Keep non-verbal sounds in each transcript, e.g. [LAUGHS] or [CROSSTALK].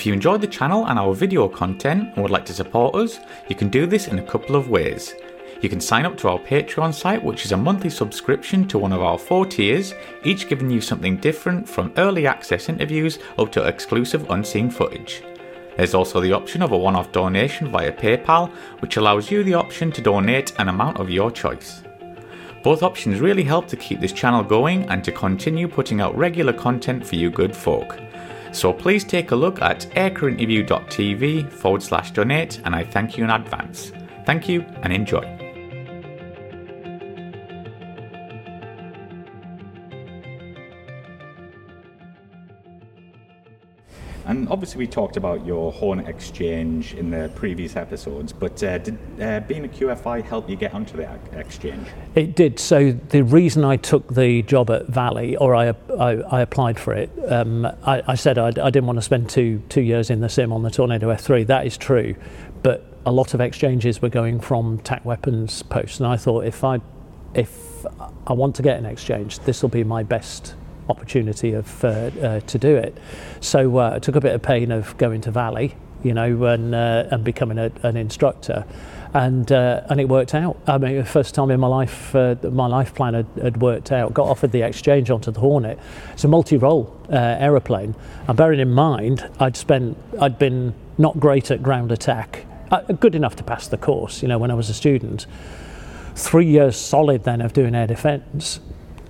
If you enjoyed the channel and our video content and would like to support us, you can do this in a couple of ways. You can sign up to our Patreon site, which is a monthly subscription to one of our four tiers, each giving you something different from early access interviews up to exclusive unseen footage. There's also the option of a one off donation via PayPal, which allows you the option to donate an amount of your choice. Both options really help to keep this channel going and to continue putting out regular content for you good folk. So please take a look at aircrewinterview.tv forward slash donate, and I thank you in advance. Thank you and enjoy. And obviously, we talked about your Hornet exchange in the previous episodes, but uh, did uh, being a QFI help you get onto the exchange? It did. So, the reason I took the job at Valley, or I, I, I applied for it, um, I, I, said I, I didn't want to spend two, two years in the sim on the Tornado F3. That is true. But a lot of exchanges were going from TAC weapons posts, and I thought if I, if I want to get an exchange, this will be my best opportunity of uh, uh, to do it. So uh, I took a bit of pain of going to Valley, you know, and uh, and becoming a, an instructor. And uh, and it worked out. I mean, the first time in my life, uh, my life plan had, had, worked out. Got offered the exchange onto the Hornet. It's a multi-role aeroplane. And bearing in mind, I'd spent, I'd been not great at ground attack, good enough to pass the course. You know, when I was a student, three years solid then of doing air defence,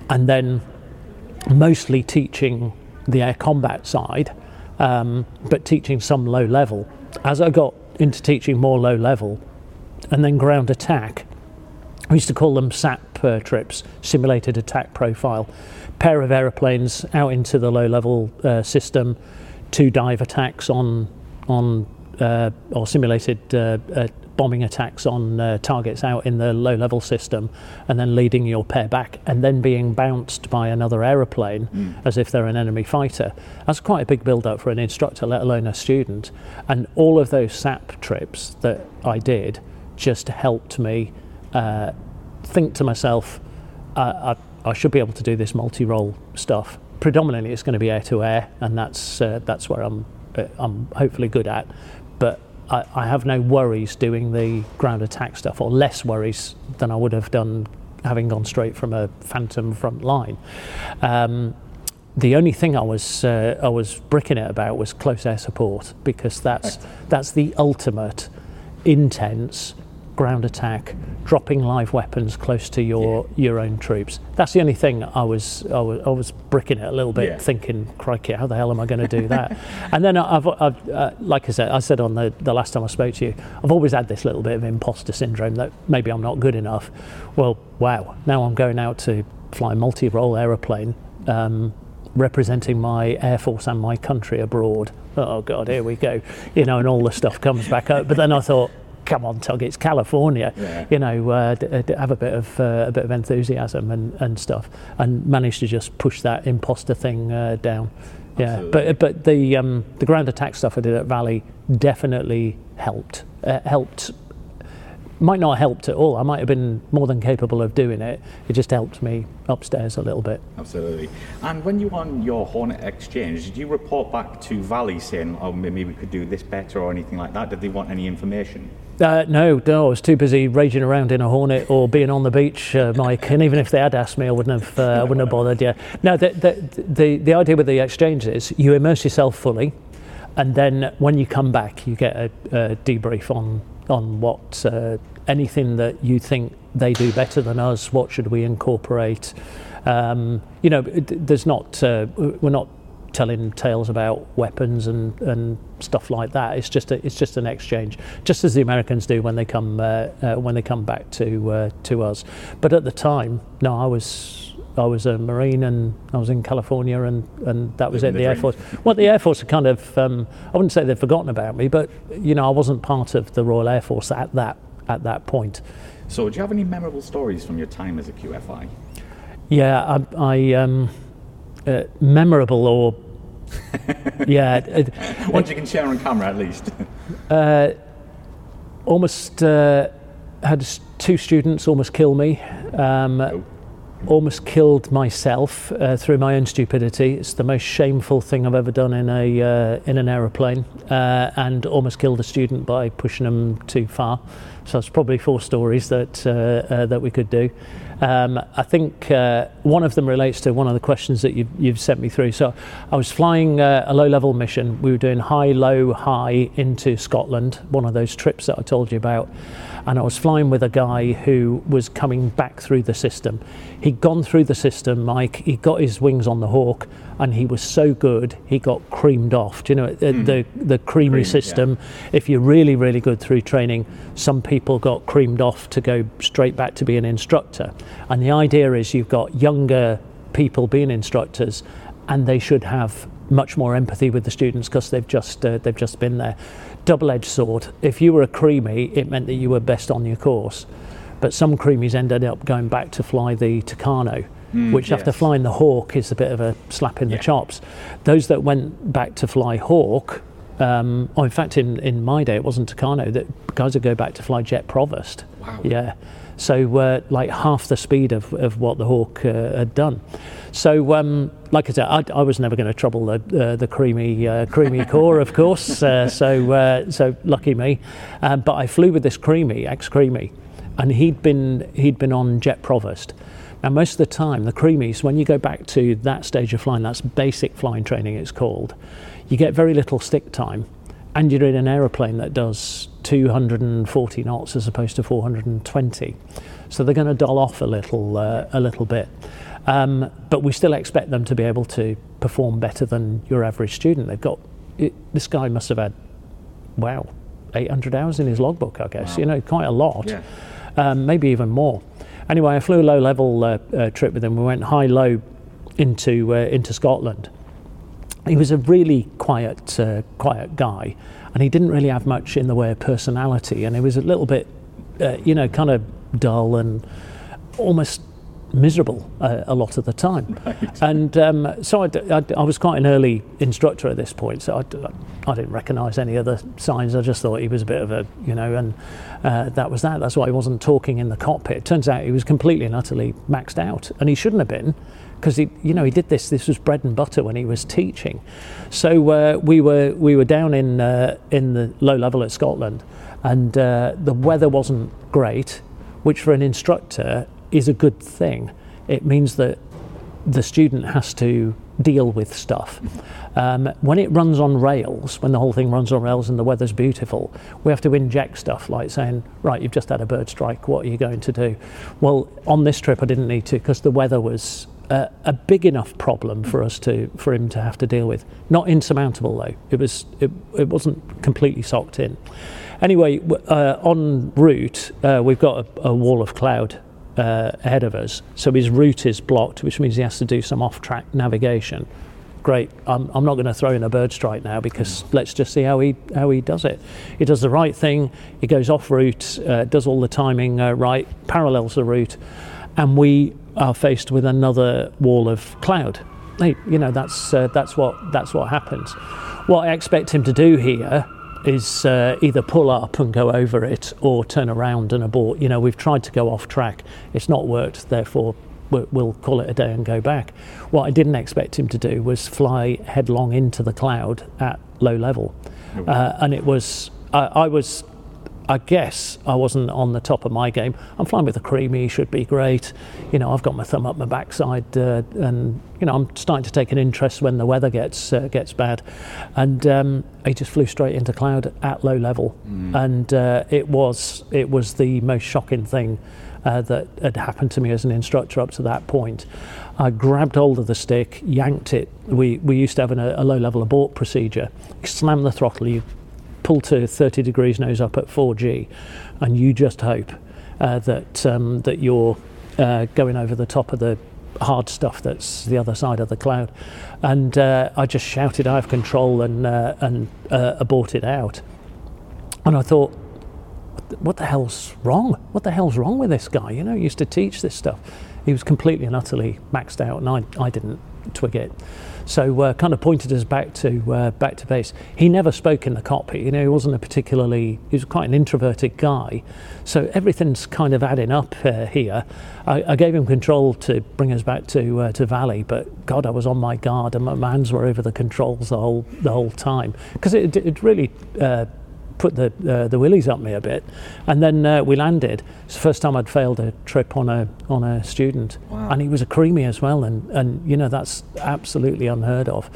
and then mostly teaching the air combat side, um, but teaching some low level. As I got into teaching more low level and then ground attack, we used to call them SAP uh, trips, simulated attack profile. Pair of aeroplanes out into the low level uh, system, two dive attacks on on uh, or simulated uh, uh, bombing attacks on uh, targets out in the low level system and then leading your pair back and then being bounced by another aeroplane mm. as if they're an enemy fighter. That's quite a big build up for an instructor, let alone a student. And all of those SAP trips that I did just helped me uh, think to myself, uh, I, I should be able to do this multi role stuff. Predominantly, it's going to be air to air, and that's uh, that's where I'm uh, I'm hopefully good at. But I, I have no worries doing the ground attack stuff, or less worries than I would have done having gone straight from a Phantom front line. Um, the only thing I was uh, I was bricking it about was close air support because that's that's the ultimate intense ground attack, dropping live weapons close to your yeah. your own troops. That's the only thing I was I was, I was bricking it a little bit, yeah. thinking, "Crikey, how the hell am I going to do that?" [LAUGHS] and then I've, I've uh, like I said, I said on the the last time I spoke to you, I've always had this little bit of imposter syndrome that maybe I'm not good enough. Well, wow, now I'm going out to fly a multi-role aeroplane. Um, representing my air force and my country abroad. Oh God, here we go. You know, and all the stuff comes back up. But then I thought, come on, Tug, it's California. Yeah. You know, uh, d- d- have a bit of uh, a bit of enthusiasm and, and stuff, and manage to just push that imposter thing uh, down. Yeah, but but the um, the ground attack stuff I did at Valley definitely helped. Uh, helped might not have helped at all. I might have been more than capable of doing it. It just helped me upstairs a little bit. Absolutely. And when you were on your Hornet exchange, did you report back to Valley saying, "Oh, maybe we could do this better" or anything like that? Did they want any information? Uh, no, no, I was too busy raging around in a Hornet or being on the beach, uh, Mike. And even if they had asked me, I wouldn't have, uh, I wouldn't have bothered. Yeah. No, the, the, the, the idea with the exchange is you immerse yourself fully, and then when you come back, you get a, a debrief on on what uh, anything that you think they do better than us. What should we incorporate? Um, you know, there's not uh, we're not telling tales about weapons and, and stuff like that. It's just a, it's just an exchange, just as the Americans do when they come uh, uh, when they come back to uh, to us. But at the time, no, I was I was a Marine and I was in California and, and that was it. The Air Force. Well, the Air Force are kind of um, I wouldn't say they've forgotten about me, but you know I wasn't part of the Royal Air Force at that at that point. So, do you have any memorable stories from your time as a QFI? Yeah, I, I um, uh, memorable or [LAUGHS] yeah. What you can share on camera at least. [LAUGHS] uh, almost uh, had two students almost kill me. Um, oh. Almost killed myself uh, through my own stupidity. It's the most shameful thing I've ever done in a uh, in an aeroplane, uh, and almost killed a student by pushing them too far. So it's probably four stories that uh, uh, that we could do. Um, I think uh, one of them relates to one of the questions that you've, you've sent me through. So I was flying a low level mission. We were doing high, low, high into Scotland, one of those trips that I told you about. And I was flying with a guy who was coming back through the system. He'd gone through the system, Mike, he got his wings on the hawk, and he was so good he got creamed off. Do you know mm. the the creamy Cream, system? Yeah. If you're really really good through training, some people got creamed off to go straight back to be an instructor. And the idea is you've got younger people being instructors, and they should have much more empathy with the students because they've just uh, they've just been there. Double-edged sword. If you were a creamy, it meant that you were best on your course, but some creamies ended up going back to fly the Tucano mm, which yes. after flying the Hawk is a bit of a slap in yeah. the chops. Those that went back to fly Hawk, um, oh, in fact, in, in my day, it wasn't Tucano, that guys would go back to fly Jet Provost. Wow. Yeah. So, uh, like half the speed of, of what the Hawk uh, had done. So, um, like I said, I, I was never going to trouble the uh, the creamy uh, creamy [LAUGHS] core, of course. Uh, so, so lucky me. Um, but I flew with this creamy, ex creamy, and he'd been he'd been on Jet Provost. And most of the time, the creamies, when you go back to that stage of flying, that's basic flying training, it's called, you get very little stick time, and you're in an aeroplane that does 240 knots as opposed to 420. So they're going to dull off a little, uh, a little bit. Um, but we still expect them to be able to perform better than your average student. They've got it, this guy must have had, wow, 800 hours in his logbook, I guess. Wow. You know, quite a lot, yeah. um, maybe even more. Anyway, I flew a low level uh, uh, trip with him. We went high low into uh, into Scotland. He was a really quiet uh, quiet guy, and he didn't really have much in the way of personality. And he was a little bit, uh, you know, kind of dull and almost miserable uh, a lot of the time. [LAUGHS] Right. And um, so I, I, I, was quite an early instructor at this point, so I, I didn't recognise any other signs. I just thought he was a bit of a, you know, and uh, that was that. That's why he wasn't talking in the cockpit. It turns out he was completely and utterly maxed out, and he shouldn't have been. Because he, you know, he did this. This was bread and butter when he was teaching. So uh, we were we were down in uh, in the low level at Scotland, and uh, the weather wasn't great, which for an instructor is a good thing. It means that the student has to deal with stuff. Um, when it runs on rails, when the whole thing runs on rails and the weather's beautiful, we have to inject stuff like saying, right, you've just had a bird strike, what are you going to do? Well, on this trip, I didn't need to because the weather was a big enough problem for us to for him to have to deal with. Not insurmountable though. It was it, it wasn't completely socked in. Anyway, uh, en route, uh, we've got a, a wall of cloud uh, ahead of us. So his route is blocked, which means he has to do some off track navigation. Great. I'm, I'm not going to throw in a bird strike now because let's just see how he how he does it. He does the right thing. He goes off route, uh, does all the timing uh, right, parallels the route, and we are faced with another wall of cloud. Hey, you know that's uh, that's what that's what happens. What I expect him to do here is uh, either pull up and go over it or turn around and abort. You know, we've tried to go off track, it's not worked, therefore we'll call it a day and go back. What I didn't expect him to do was fly headlong into the cloud at low level. Oh, uh, and it was, I, I was I guess I wasn't on the top of my game. I'm flying with a creamy, should be great. You know, I've got my thumb up my backside, uh, and you know, I'm starting to take an interest when the weather gets uh, gets bad. And um, he just flew straight into cloud at low level, mm. and uh, it was it was the most shocking thing uh, that had happened to me as an instructor up to that point. I grabbed hold of the stick, yanked it. We, we used to have an, a low level abort procedure. You slam the throttle, you pull to 30 degrees nose up at 4G, and you just hope uh, that um, that you're uh, going over the top of the hard stuff that's the other side of the cloud. And uh, I just shouted, "I have control!" and uh, and uh, aborted out. And I thought, what the hell's wrong? What the hell's wrong with this guy? You know, he used to teach this stuff. He was completely and utterly maxed out, and I, I didn't twig it. So uh, kind of pointed us back to uh, back to base. He never spoke in the cockpit. You know, he wasn't a particularly. He was quite an introverted guy. So everything's kind of adding up uh, here. I, I, gave him control to bring us back to uh, to Valley, but God, I was on my guard and my hands were over the controls the whole the whole time because it, it really uh, put the uh, the willies up me a bit, and then uh, we landed. It's the first time I'd failed a trip on a on a student, wow. and he was a creamy as well, and and you know that's absolutely unheard of.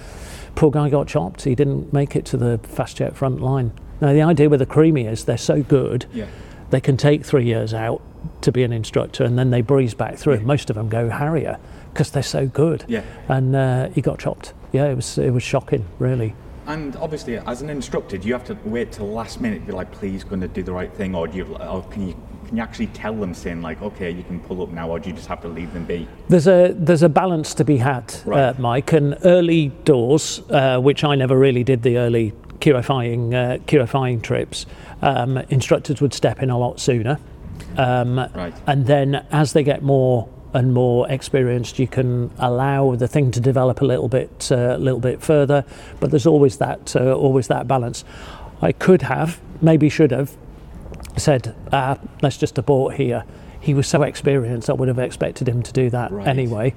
Poor guy got chopped. He didn't make it to the fast jet front line. Now the idea with the creamy is they're so good, yeah. they can take three years out to be an instructor, and then they breeze back through. Yeah. Most of them go Harrier because they're so good. Yeah. And uh, he got chopped. Yeah, it was it was shocking, really. And obviously, as an instructor, do you have to wait till the last minute to be like, please, going to do the right thing, or do you, or can you can you actually tell them saying like, okay, you can pull up now, or do you just have to leave them be? There's a there's a balance to be had, right. uh, Mike. And early doors, uh, which I never really did the early QFIing uh, QFIing trips, um, instructors would step in a lot sooner. Um, right. And then as they get more and more experienced, you can allow the thing to develop a little bit, uh, a little bit further. But there's always that, uh, always that balance. I could have, maybe should have, said, ah, let's just abort here. He was so experienced, I would have expected him to do that right. anyway.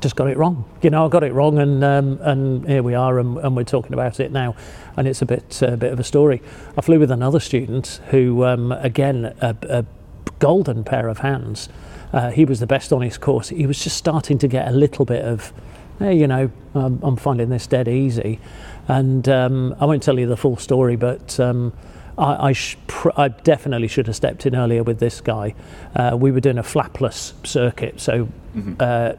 Just got it wrong. You know, I got it wrong, and um, and here we are, and, and, we're talking about it now, and it's a bit a uh, bit of a story. I flew with another student who, um, again, a, a golden pair of hands. Uh, he was the best on his course. He was just starting to get a little bit of, hey, you know, um, I'm finding this dead easy. And um, I won't tell you the full story, but um, I, I, sh- pr- I, definitely should have stepped in earlier with this guy. Uh, we were doing a flapless circuit, so mm-hmm. uh,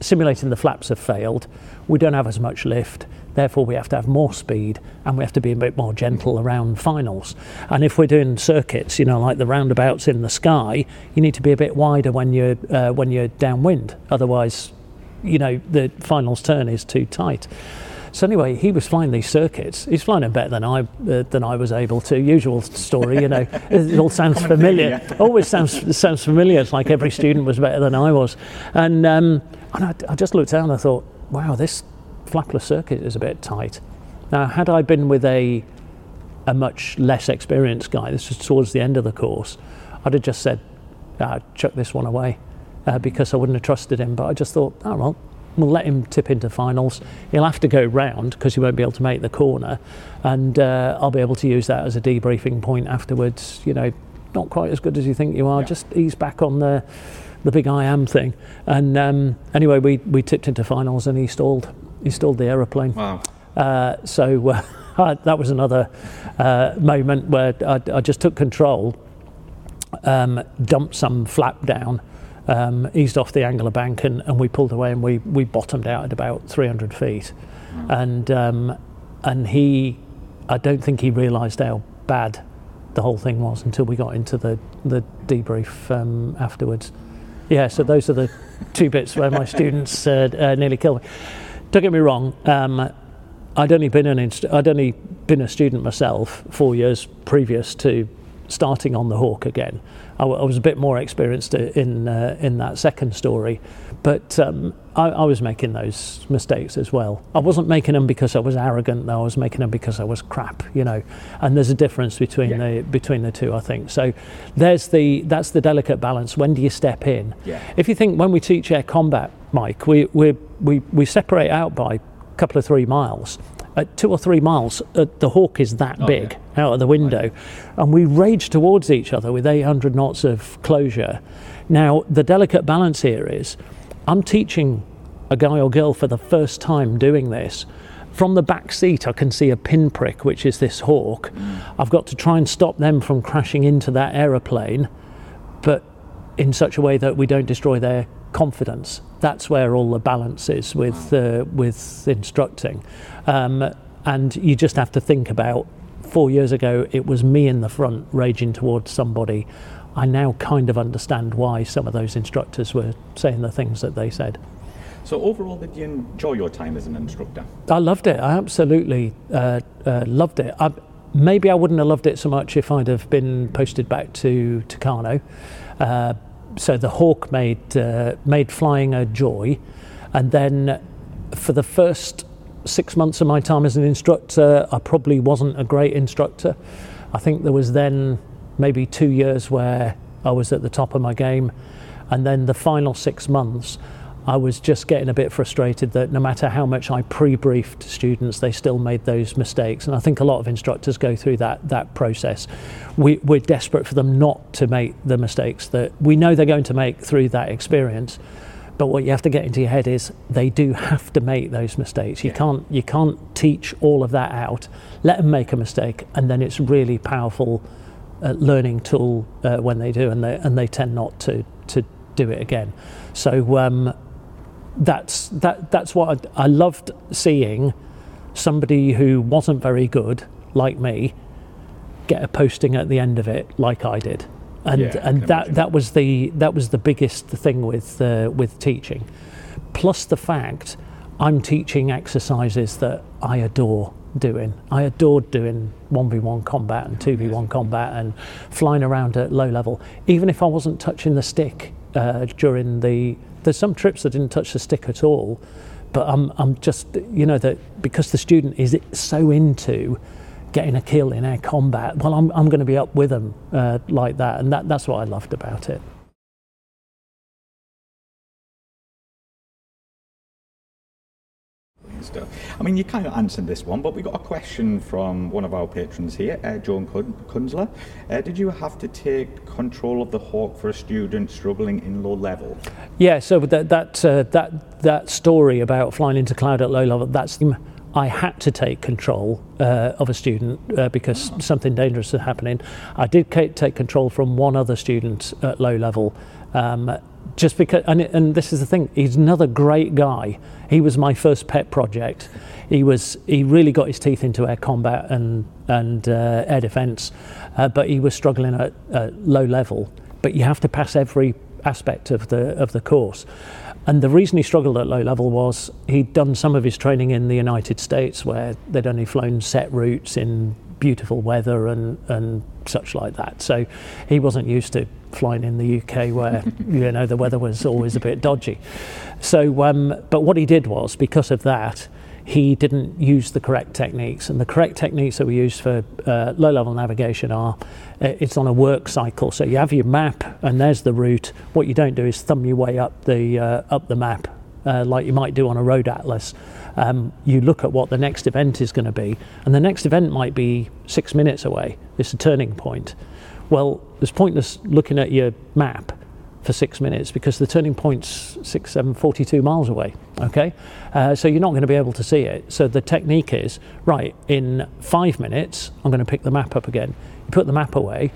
simulating the flaps have failed. We don't have as much lift. Therefore, we have to have more speed and we have to be a bit more gentle around finals. And if we're doing circuits, you know, like the roundabouts in the sky, you need to be a bit wider when you're uh, when you're downwind. Otherwise, you know, the finals turn is too tight. So anyway, he was flying these circuits. He's flying them better than I uh, than I was able to. Usual story, you know. [LAUGHS] it all sounds familiar. Always sounds sounds familiar. It's like every student was better than I was, and um, and I, I just looked down and I thought, wow, this flapless circuit is a bit tight. Now, had I been with a a much less experienced guy, this was towards the end of the course, I'd have just said, ah, chuck this one away uh, because I wouldn't have trusted him. But I just thought, oh well, we'll let him tip into finals. He'll have to go round because he won't be able to make the corner, and uh, I'll be able to use that as a debriefing point afterwards. You know, not quite as good as you think you are. Yeah. Just ease back on the the big I am thing. And um, anyway, we we tipped into finals, and he stalled installed the aeroplane. Wow. Uh, so uh, [LAUGHS] that was another uh, moment where I, I, just took control, um, dumped some flap down, um, eased off the angular bank, and, and, we pulled away and we, we bottomed out at about 300 feet. Wow. And, um, and he, I don't think he realised how bad the whole thing was until we got into the, the debrief um, afterwards. Yeah, so those are the two bits where my students uh, uh, nearly killed me don't get me wrong. Um, I'd only been an inst- I'd only been a student myself four years previous to starting on the Hawk again. I, w- I was a bit more experienced in uh, in that second story, but um, I, I, was making those mistakes as well. I wasn't making them because I was arrogant, though. I was making them because I was crap, you know. And there's a difference between yeah. the between the two, I think. So there's the that's the delicate balance. When do you step in? Yeah. If you think when we teach air combat, Mike, we we we, we separate out by a couple of three miles at two or three miles, uh, the hawk is that oh, big yeah. out of the window, right. and we rage towards each other with 800 knots of closure. Now, the delicate balance here is I'm teaching a guy or girl for the first time doing this. From the back seat, I can see a pinprick, which is this hawk. Mm. I've got to try and stop them from crashing into that aeroplane, but in such a way that we don't destroy their confidence. That's where all the balance is with uh, with instructing, um, and you just have to think about. Four years ago, it was me in the front raging towards somebody. I now kind of understand why some of those instructors were saying the things that they said. So overall, did you enjoy your time as an instructor? I loved it. I absolutely uh, uh, loved it. I, maybe I wouldn't have loved it so much if I'd have been posted back to Tucano. Uh, so the Hawk made uh, made flying a joy, and then for the first six months of my time as an instructor, I probably wasn't a great instructor. I think there was then maybe two years where I was at the top of my game, and then the final six months, I was just getting a bit frustrated that no matter how much I pre-briefed students, they still made those mistakes. And I think a lot of instructors go through that that process. We, we're desperate for them not to make the mistakes that we know they're going to make through that experience. But what you have to get into your head is they do have to make those mistakes. You Yeah. can't you can't teach all of that out. Let them make a mistake, and then it's really powerful uh, learning tool uh, when they do, and they and they tend not to to do it again. So um, that's that that's what I, I loved seeing somebody who wasn't very good like me get a posting at the end of it like I did. And Yeah, and that imagine. that was the that was the biggest thing with uh, with teaching. Plus the fact I'm teaching exercises that I adore doing. I adored doing 1v1 combat and 2v1 combat and flying around at low level. Even if I wasn't touching the stick uh, during the there's some trips that didn't touch the stick at all, but I'm I'm just you know that because the student is so into getting a kill in air combat. Well, I'm I'm going to be up with them uh, like that, and that that's what I loved about it. stuff. I mean, you kind of answered this one, but we got a question from one of our patrons here, uh, Joan Kunzler. Uh, did you have to take control of the hawk for a student struggling in low level? Yeah, so that that uh, that that story about flying into cloud at low level, that's I had to take control uh, of a student uh, because something dangerous was happening. I did take control from one other student at low level. Um, just because, and, and this is the thing, he's another great guy. He was my first pet project. He was, he really got his teeth into air combat and and uh, air defence, uh, but he was struggling at, at low level. But you have to pass every aspect of the of the course. And the reason he struggled at low level was he'd done some of his training in the United States where they'd only flown set routes in beautiful weather and, and such like that. So he wasn't used to flying in the UK where [LAUGHS] you know the weather was always a bit dodgy. So um, but what he did was because of that he didn't use the correct techniques. And the correct techniques that we use for uh, low level navigation are uh, it's on a work cycle. So you have your map, and there's the route. What you don't do is thumb your way up the, uh, up the map. Uh, like you might do on a road atlas, um, you look at what the next event is going to be, and the next event might be six minutes away. It's a turning point. Well, it's pointless looking at your map for six minutes because the turning point's six, seven, 42 miles away. Okay, uh, so you're not going to be able to see it. So the technique is right in five minutes. I'm going to pick the map up again. You put the map away.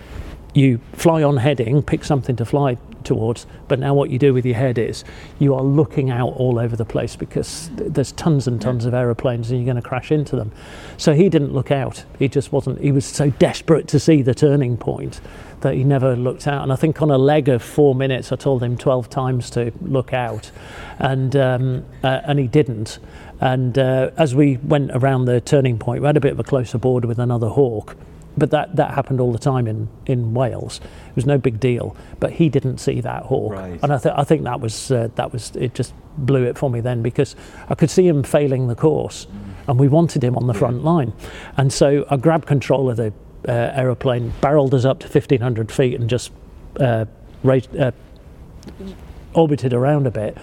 You fly on heading, pick something to fly towards. But now what you do with your head is you are looking out all over the place because th- there's tons and tons of aeroplanes and you're going to crash into them. So he didn't look out. He just wasn't. He was so desperate to see the turning point that he never looked out. And I think on a leg of four minutes, I told him 12 times to look out, and um, uh, and he didn't. And uh, as we went around the turning point, we had a bit of a closer border with another hawk. But that, that happened all the time in, in Wales. It was no big deal. But he didn't see that hawk, Right. and I, th- I think that was uh, that was it. Just blew it for me then because I could see him failing the course, and we wanted him on the front line. And so I grabbed control of the uh, aeroplane, barreled us up to 1500 feet, and just uh, raised, uh, orbited around a bit.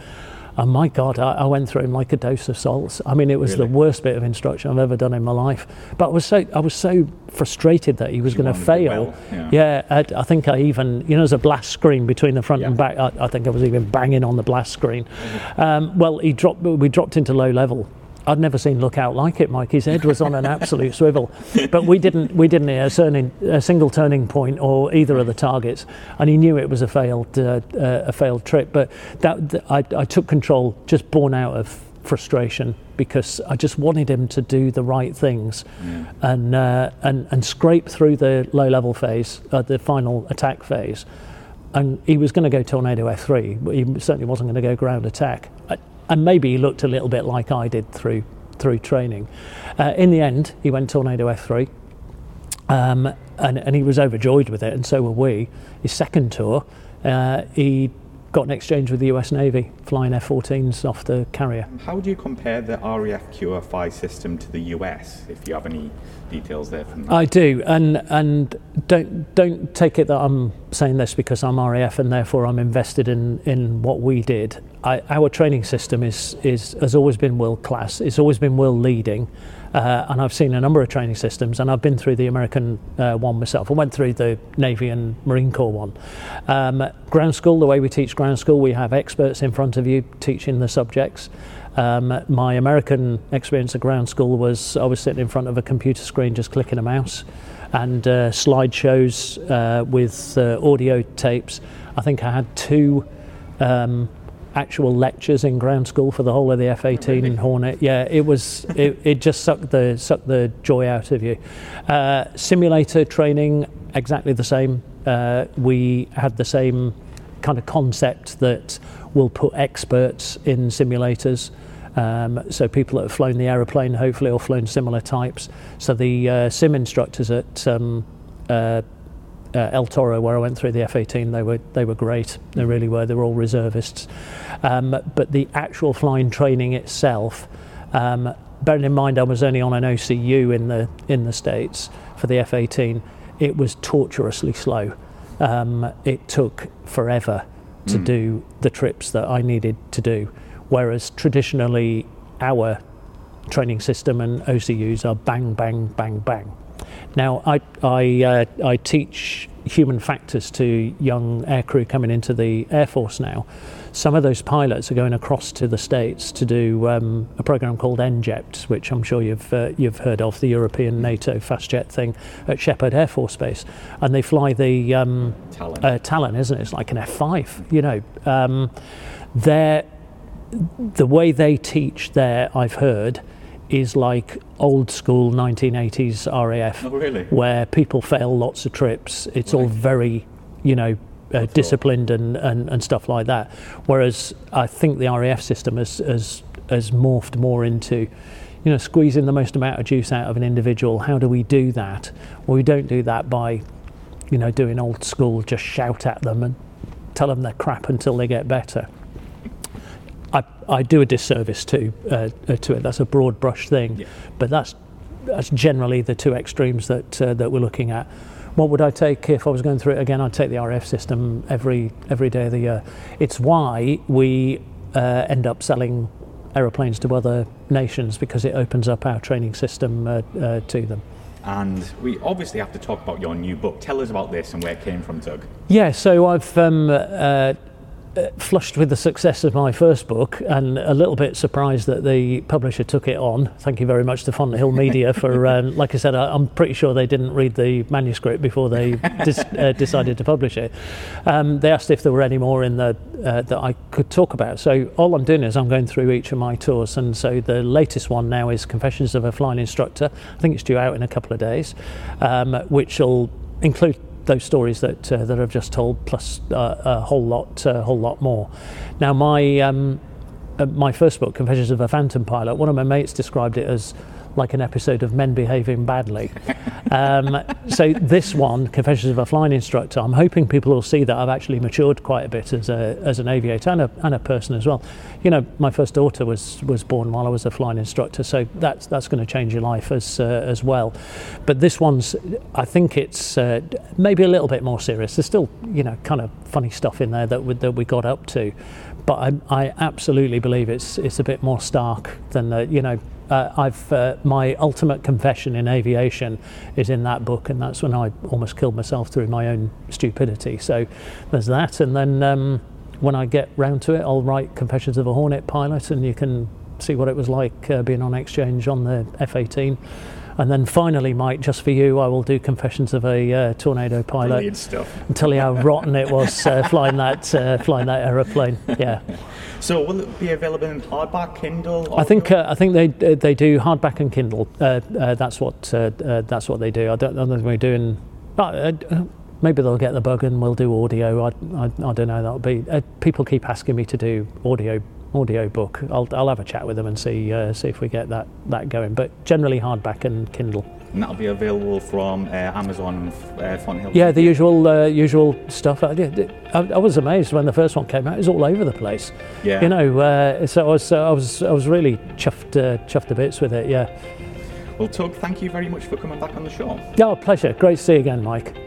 And my God, I, I went through him like a dose of salts. I mean, it was Really? the worst bit of instruction I've ever done in my life. But I was so I was so frustrated that he was going to fail. well, yeah. Yeah, I, I think I even, you know, there's a blast screen between the front and back. I, I think I was even banging on the blast screen. Um, well, he dropped. We dropped into low level. I'd never seen lookout like it, Mike. His head was on an absolute [LAUGHS] swivel, but we didn't. We didn't hear a, turning, a single turning point or either of the targets, and he knew it was a failed uh, uh, a failed trip. But that th- I, I took control, just born out of frustration because I just wanted him to do the right things and uh, and and scrape through the low level phase, uh, the final attack phase. And he was going to go tornado F3, but he certainly wasn't going to go ground attack. Uh, And maybe he looked a little bit like I did through through training. Uh, in the end, he went tornado F3, um, and, and he was overjoyed with it, and so were we. His second tour, uh, he got an exchange with the US Navy, flying F-14s off the carrier. How do you compare the RAF QFI system to the US? If you have any details there from that. I do, and and don't don't take it that I'm saying this because I'm RAF and therefore I'm invested in in what we did. I, our training system is is has always been world class. It's always been world leading. Uh, and I've seen a number of training systems, and I've been through the American uh, one myself. I went through the Navy and Marine Corps one. Um, ground school, the way we teach ground school, we have experts in front of you teaching the subjects. Um, my American experience at ground school was I was sitting in front of a computer screen just clicking a mouse and uh, slideshows uh, with uh, audio tapes. I think I had two um, actual lectures in ground school for the whole of the F-18 really? Hornet. Yeah, it was it, it just sucked the sucked the joy out of you. Uh, simulator training exactly the same. Uh, we had the same kind of concept that we'll put experts in simulators. Um, so people that have flown the aeroplane, hopefully, or flown similar types. So the uh, sim instructors at um, uh, El Toro, where I went through the F-18, they were they were great. They really were. They were all reservists. Um, but the actual flying training itself, um, bearing in mind I was only on an OCU in the in the states for the F-18, it was torturously slow. Um, it took forever to mm. do the trips that I needed to do, whereas traditionally our training system and OCUs are bang, bang, bang, bang. Now, I, I, uh, I teach human factors to young aircrew coming into the Air Force now. Some of those pilots are going across to the States to do um, a program called ENJJPT, which I'm sure you've, uh, you've heard of, the European NATO fast jet thing at Sheppard Air Force Base. And they fly the um, Talon. Uh, Talon, isn't it? It's like an F5, you know. Um, the way they teach there, I've heard, is like old school 1980s RAF, oh, really? where people fail lots of trips. It's right. all very, you know, uh, disciplined and, and, and stuff like that. Whereas I think the RAF system has, has, has morphed more into, you know, squeezing the most amount of juice out of an individual. How do we do that? Well, we don't do that by, you know, doing old school, just shout at them and tell them they're crap until they get better. I, I do a disservice to uh, uh, to it. That's a broad brush thing, yeah. but that's that's generally the two extremes that uh, that we're looking at. What would I take if I was going through it again? I'd take the RF system every every day of the year. It's why we uh, end up selling aeroplanes to other nations because it opens up our training system uh, uh, to them. And we obviously have to talk about your new book. Tell us about this and where it came from, Tug. Yeah, so I've um, uh, flushed with the success of my first book and a little bit surprised that the publisher took it on. Thank you very much to Fonthill Media for, [LAUGHS] um, like I said, I, am pretty sure they didn't read the manuscript before they dis- [LAUGHS] uh, decided to publish it. Um, they asked if there were any more in the uh, that I could talk about. So all I'm doing is I'm going through each of my tours, and so the latest one now is Confessions of a Flying Instructor. I think it's due out in a couple of days, um, which will include those stories that uh, that I've just told, plus uh, a whole lot, a uh, whole lot more. Now, my um, uh, my first book, Confessions of a Phantom Pilot, one of my mates described it as like an episode of Men Behaving Badly. Um, so this one, Confessions of a Flying Instructor, I'm hoping people will see that I've actually matured quite a bit as a as an aviator and a, and a person as well. You know, my first daughter was was born while I was a flying instructor, so that's that's going to change your life as uh, as well. But this one's, I think it's uh, maybe a little bit more serious. There's still you know kind of funny stuff in there that we, that we got up to, but I, I absolutely believe it's it's a bit more stark than uh, you know uh, I've uh, my ultimate confession in aviation is in that book, and that's when I almost killed myself through my own stupidity. So there's that, and then um, when I get round to it, I'll write Confessions of a Hornet Pilot, and you can see what it was like uh, being on exchange on the F-18. And then finally, Mike, just for you, I will do confessions of a uh, tornado pilot. Brilliant stuff. And tell you how [LAUGHS] rotten it was uh, flying that uh, flying that aeroplane. Yeah. So will it be available in hardback, Kindle? I think uh, I think they they do hardback and Kindle. Uh, uh, that's what that's what they do. I don't, I don't think we're doing. maybe they'll get the bug and we'll do audio. I, I, I don't know. That'll be people keep asking me to do audio audio book. I'll, I'll have a chat with them and see uh, see if we get that that going. But generally hardback and Kindle. And that'll be available from uh, Amazon, uh, Fonthill. Yeah, the usual uh, usual stuff. I, I, I, was amazed when the first one came out. It was all over the place. Yeah. You know, uh, so I was I was I was really chuffed uh, chuffed to bits with it. Yeah. Well, Tug, thank you very much for coming back on the show. Yeah, pleasure. Great to see you again, Mike.